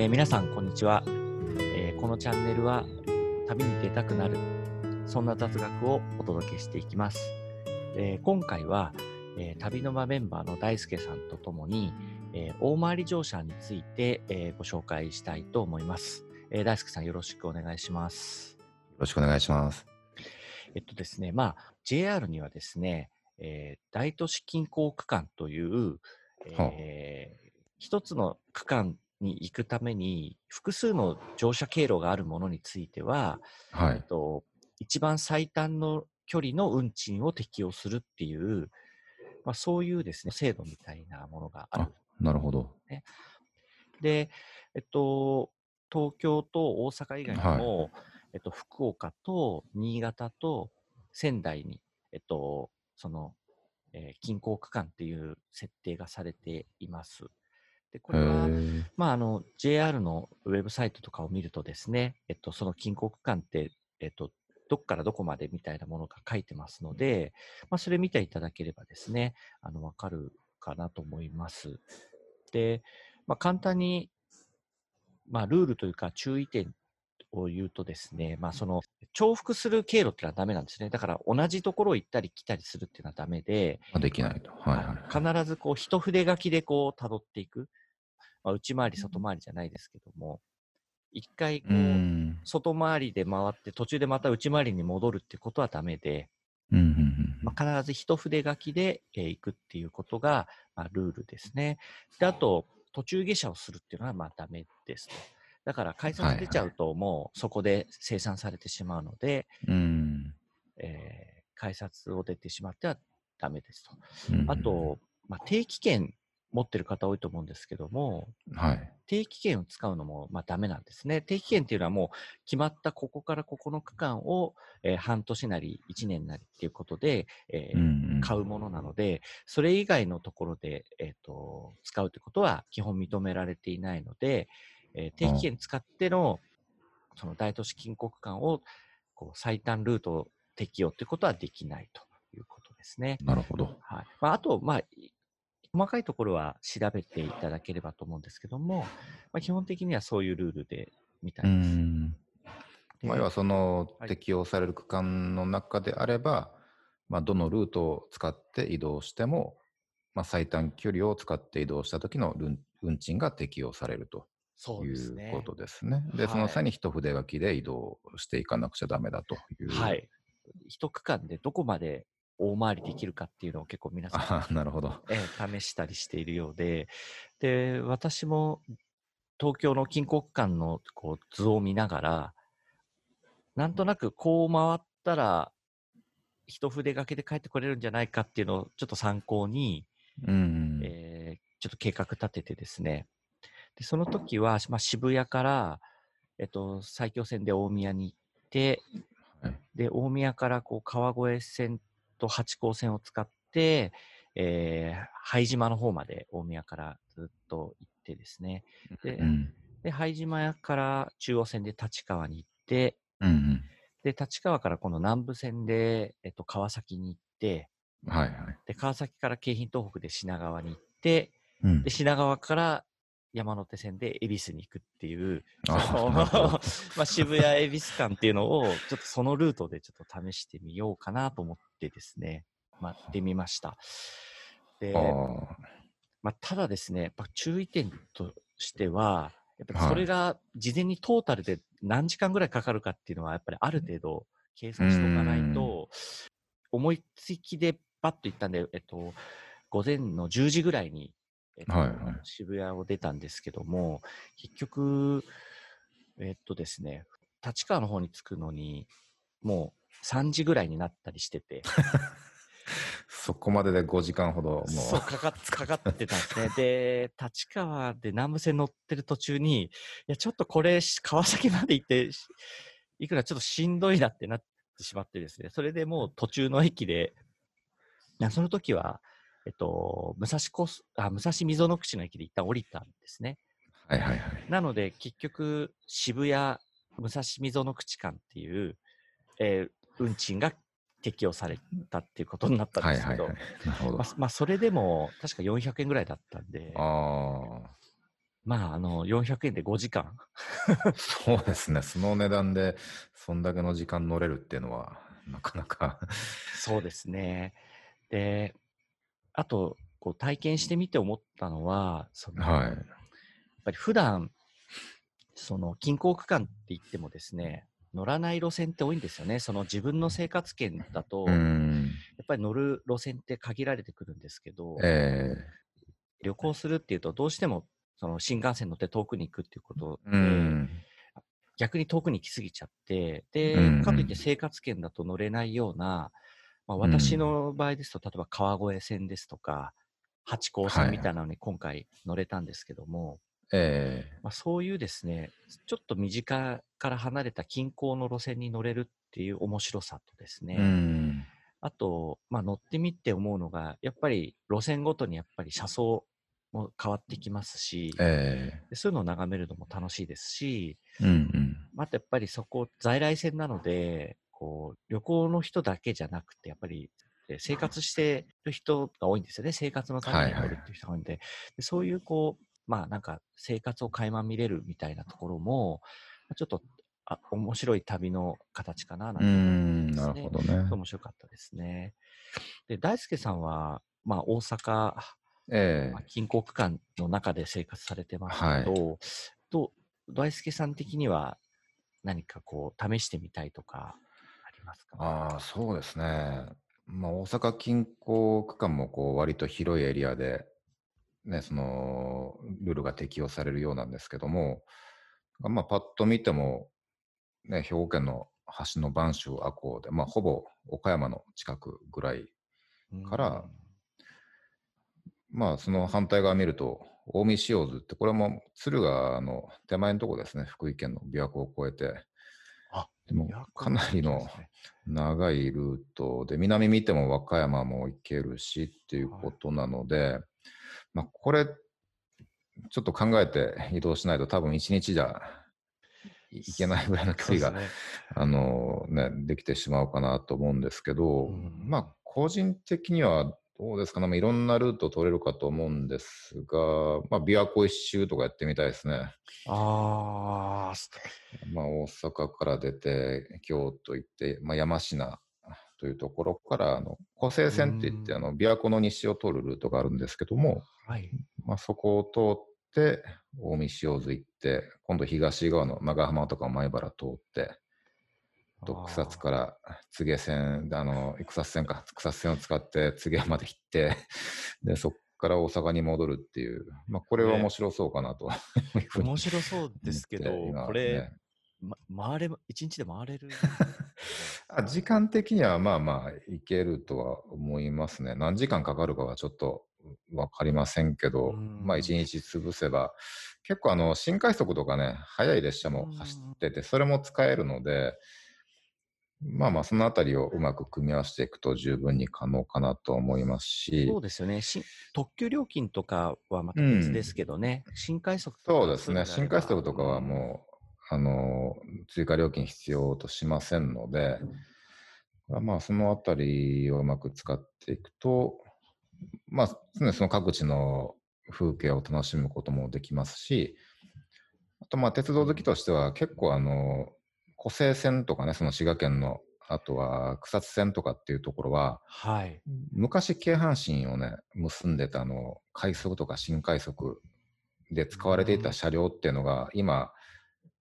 えー皆さん、こんにちは、えーこのチャンネルは旅に出たくなる、そんな雑学をお届けしていきます。えー今回は、えー旅の間メンバーの大輔さんとともに、えー大回り乗車について、えーご紹介したいと思います。えー大輔さん、よろしくお願いします。よろしくお願いします。えっとですね、まあ、JR にはですね、えー大都市近郊区間という、えー一つの区間に行くために複数の乗車経路があるものについては、はい。と、一番最短の距離の運賃を適用するっていう、まあ、そういうですね、制度みたいなものがある。なるほど。で、えっと、東京と大阪以外にも、えっと、福岡と新潟と仙台に、えっと、その、えー近郊区間っていう設定がされています。で、こへれは、え。まあ、あの、JR のウェブサイトとかを見るとですね、えっと、その近郊区間って、えっと、どっからどこまでみたいなものが書いてますので、まあ、それ見ていただければですね、あの、わかるかなと思います。で、まあ、簡単に、まあ、ルールというか注意点を言うとですね、まあ、その、重複する経路っていうのはダメなんですね。だから、同じところを行ったり来たりするっていうのはダメで、まあできないと。はいはい。必ずこう一筆書きでこう辿っていく、まあ、内回り外回りじゃないですけども一回こうう、ん。外回りで回って途中でまた内回りに戻るっていうことはダメで、うんうんうんまあ、必ず一筆書きで、えー行くっていうことが、まあ、ルールですねであと途中下車をするっていうのはまあダメですとだから改札出ちゃうともうそこで生産されてしまうので、うん。えー改札を出てしまってはダメですとうんあ、と、まあ、定期券持ってる方多いと思うんですけども、はい。定期券を使うのもまあダメなんですね。定期券っていうのはもう決まったここからここの区間を、えー半年なり1年なりっていうことで、えーうんうん買うものなので、それ以外のところで、えー、と使うってことは基本認められていないので、えー定期券使ってのその大都市近郊区間をこう最短ルートを適用っていうことはできないということですね。なるほど。はいまあ、あと、まあ、い細かいところは調べていただければと思うんですけども、まあ、基本的にはそういうルールでみたういです。ん。でまあ、要はそのはい適用される区間の中であれば、まあ、どのルートを使って移動しても、まあ、最短距離を使って移動した時の運運賃が適用されるとそういですね。うことですね。で、はいその際に一筆書きで移動していかなくちゃダメだという。はい。一区間でどこまで大回りできるかっていうのを結構皆さん、なるほど。えー試したりしているようで、で、私も東京の近郊区間のこう図を見ながら、なんとなくこう回ったら、一筆書きで帰ってこれるんじゃないかっていうのをちょっと参考に、うんうん。えーちょっと計画立ててですね、でその時は、まあ、渋谷から、えっと、埼京線で大宮に行って、はい。で、大宮からこう川越線と八高線を使って、えー拝島の方まで大宮からずっと行ってですね、で、うん。で拝島から中央線で立川に行って、うんで、立川からこの南武線で、えっと、川崎に行って、うん。はいはい。で、川崎から京浜東北で品川に行って、うん。で、品川から山手線で恵比寿に行くっていう、まあ渋谷恵比寿間っていうのを、ちょっとそのルートでちょっと試してみようかなと思ってですね、まあ、行ってみました。で、まあ、ただですね、やっぱ注意点としては、やっぱそれが事前にトータルで何時間ぐらいかかるかっていうのは、やっぱりある程度計算しておかないと、思いつきでパッと行ったんで、えっと、午前の10時ぐらいに、えっとはいはい渋谷を出たんですけども、結局、えっとですね、立川の方に着くのに、もう3時ぐらいになったりしてて、そこまでで5時間ほどもう。そうかかっ、かかってたんですね。で、立川で南武線乗ってる途中に、いや、ちょっとこれ、し川崎まで行って、し行くのはちょっとしんどいなってなってしまってですね、それでもう途中の駅で、その時は、えっと、武蔵コス、あ、武蔵溝の口の駅で一旦降りたんですね。はいはいはい。なので、結局、渋谷、武蔵溝の口間っていう、えー運賃が適用されたっていうことになったんですけど、はいはいはい。なるほど。まあ、まあそれでも確か400円ぐらいだったんで、ああ。まあ、あの、400円で5時間。そうですね。その値段で、そんだけの時間乗れるっていうのは、なかなかそうですね。で、あと、こう体験してみて思ったのは、その、はい。やっぱり普段、その近郊区間って言ってもですね、乗らない路線って多いんですよね。その自分の生活圏だと、うやっん。ぱり乗る路線って限られてくるんですけど、え旅行するっていうと、どうしてもその新幹線乗って遠くに行くっていうことえで、うん。逆に遠くに行き過ぎちゃって、で、んかといって生活圏だと乗れないような、まあ、ん私の場合ですと、例えば川越線ですとか、八高はい線みたいなのに今回乗れたんですけども、えまあ、そういうですね、ちょっと身近から離れた近郊の路線に乗れるっていう面白さとですね、えうん。あと、まあ、乗ってみて思うのが、やっぱり路線ごとにやっぱり車窓も変わってきますし、えでそういうのを眺めるのも楽しいですし、えうんうん。またやっぱりそこ、在来線なので、こう、旅行の人だけじゃなくて、やっぱり、え生活してる人が多いんですよね。生活のために乗るっていう人が多いんで、でそういう、こう、まあなんか生活を垣間見れるみたいなところも、ちょっと、あ、面白い旅の形かな、なんてう思ん、なるほ。どね。面白かったですね。で、大輔さんは、まあ大阪、えまあ近郊区間の中で生活されてますけど、どう大輔さん的には何かこう試してみたいとかああ、そうですね。まあ、大阪近郊区間もこう割と広いエリアで、ね、そのルールが適用されるようなんですけども、まあ、パッと見ても、ね、兵庫県の橋の播州赤穂で、まあ、ほぼ岡山の近くぐらい、からまあ、その反対側見ると、近江塩津って、これも敦賀の手前のとこですね、福井県の琵琶湖を越えて、あでもかなりの長いルートで、南見ても和歌山も行けるしっていうことなので、まあ、これ、ちょっと考えて移動しないと、多分一日じゃいいけないぐらいの距離が、ね。あのね、できてしまうかなと思うんですけど、うん。まあ、個人的にはどうですかね、まあ、いろんなルート取れるかと思うんですが、まあ、琵琶湖一周とかやってみたいですね。ああ、すまあ、大阪から出て、京都行って、まあ、山科というところから、あの湖西線って言って、うんあの琵琶湖の西を通るルートがあるんですけども、はい。まあ、そこを通って、近江塩津行って、今度東側の長浜とか米原通って、と草津から柘植線、あの草津線か、草津線を使って柘植まで行って、でそこから大阪に戻るっていう、まあ、これは面白そうかなと 面白そうですけど、思って今これ、ねま、回れ、一日で回れる？あ時間的にはまあまあいけるとは思いますね。何時間かかるかはちょっと分かりませんけど、うんまあ一日潰せば、結構あの新快速とかね、速い列車も走ってて、それも使えるので、まあまあそのあたりをうまく組み合わせていくと十分に可能かなと思いますし。そう、ですよね。し特急料金とかはまた別ですけどね。新快速とかそうですね、新快速とかはうもう、あの追加料金必要としませんので、まあ、そのあたりをうまく使っていくと、まあ、常にその各地の風景を楽しむこともできますし、あと、まあ、鉄道好きとしては、結構、あの、湖西線とかね、その滋賀県の、あとは草津線とかっていうところは、はい。昔、京阪神をね、結んでたあの快速とか新快速で使われていた車両っていうのが、今、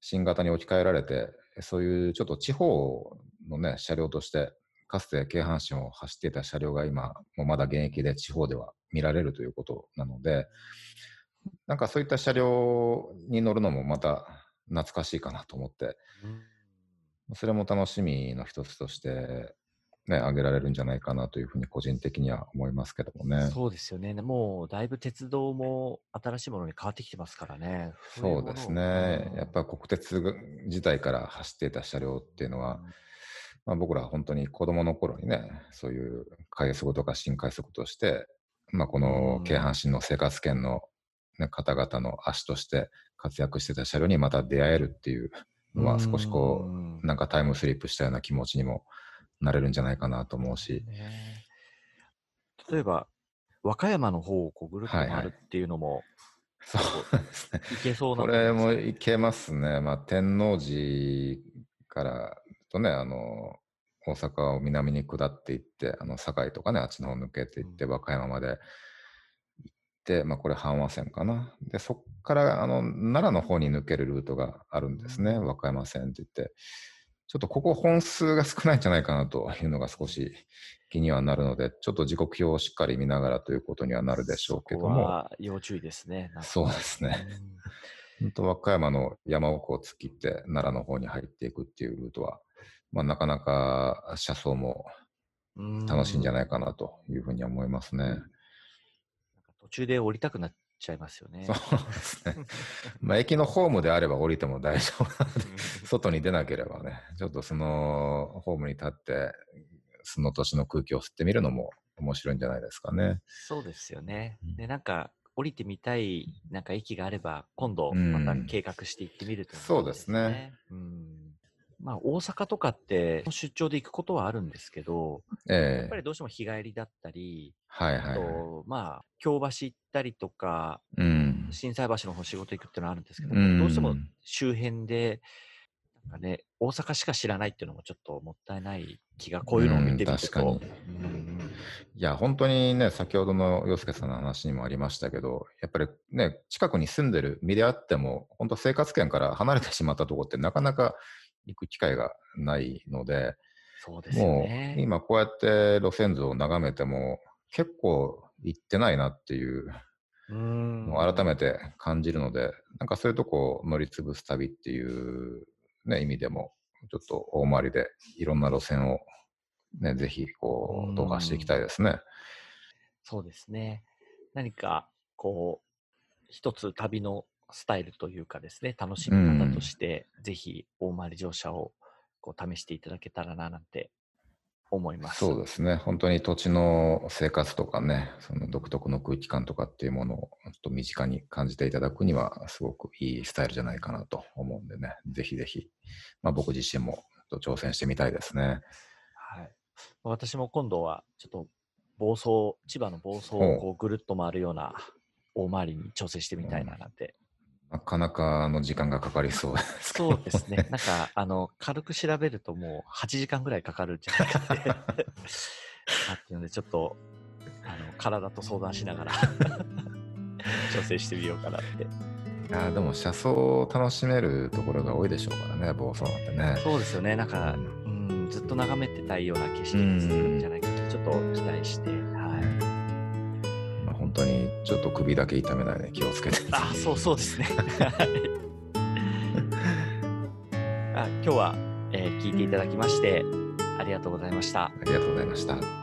新型に置き換えられて、そういうちょっと地方のね、車両として、かつて京阪神を走っていた車両が今、もうまだ現役で地方では見られるということなので、なんかそういった車両に乗るのもまた懐かしいかなと思って、それも楽しみの一つとして、ね、挙げられるんじゃないかなというふうに個人的には思いますけどもね。そうですよね。もうだいぶ鉄道も新しいものに変わってきてますからね。そうですね。やっぱり国鉄自体から走っていた車両っていうのは、まあ、僕ら本当に子供の頃にね、そういう快速とか新快速として、まあ、この京阪神の生活圏の、ね、方々の足として活躍してた車両にまた出会えるっていうのは少しこう、なんかタイムスリップしたような気持ちにもなれるんじゃないかなと思うし。ね例えば、和歌山の方をこうぐるっと回るっていうのも、そうですね。いけそうなこれもいけますね。まあ、天王寺からとね、あの、大阪を南に下っていって、あの、堺とかね、あっちの方抜けていって、うん和歌山までまあ、これ、阪和線かな。で、そっから、あの、奈良の方に抜けるルートがあるんですね。うん和歌山線って言って。ちょっとここ本数が少ないんじゃないかなというのが少し気にはなるので、ちょっと時刻表をしっかり見ながらということにはなるでしょうけども、は要注意ですね。そうですね。うん 本当和歌山の山奥を突きって奈良の方に入っていくっていうルートは、まあ、なかなか車窓もうん楽しいんじゃないかなというふうには思いますね。中で降りたくなっちゃいますよね。そうですね。まあ、駅のホームであれば降りても大丈夫なので、外に出なければね、ちょっとそのホームに立って、その年の空気を吸ってみるのも面白いんじゃないですかね。そうですよねうん。で、なんか、降りてみたい、なんか駅があれば、今度、うんまた計画して行ってみるといそうですね。うん。まあ、大阪とかって、出張で行くことはあるんですけど、やええっぱりどうしても日帰りだったり、あはいはい、はい。と、まあ、京橋行ったりとか、うん。心斎橋の方仕事行くっていうのはあるんですけど、うんどうしても周辺で、なんかね、大阪しか知らないっていうのもちょっともったいない気が、こういうのを見てみると。うん確かにうんいや、本当にね、先ほどの洋介さんの話にもありましたけど、やっぱりね、近くに住んでる身であっても、本当生活圏から離れてしまったところってなかなか行く機会がないので、そうですよもうね。今こうやって路線図を眺めても、結構行ってないなっていううんのを改めて感じるので、なんかそういうとこを乗り潰す旅っていう、ね、意味でも、ちょっと大回りでいろんな路線を、ね、ぜひこうんう、動画していきたいですね。そうですね。何か、こう、一つ旅のスタイルというかですね、楽しみ方として、ぜひ大回り乗車をこう試していただけたらななんて思います。そうですね。本当に土地の生活とかね、その独特の空気感とかっていうものをちょっと身近に感じていただくには、すごくいいスタイルじゃないかなと思うんでね、ぜひぜひ、まあ、僕自身も挑戦してみたいですね。はい。私も今度は、ちょっと、房総、千葉の房総をこうぐるっと回るような大回りに調整してみたいななんて。なかなかの時間がかかりそうですけど、そうですね。なんか、あの、軽く調べるともう8時間ぐらいかかるんじゃないかって。あっていうので、ちょっと、あの、体と相談しながら 調整してみようかなって。いやでも車窓を楽しめるところが多いでしょうからね、房総なんてね。そうですよね。なんか、うん、ずっと眺めてたいような景色にするんじゃないかと、ちょっと期待して、っと首だけ痛めないで気をつけて。あ、そうそうですね。あ今日は、えー聞いていただきまして、ありがとうございました。ありがとうございました。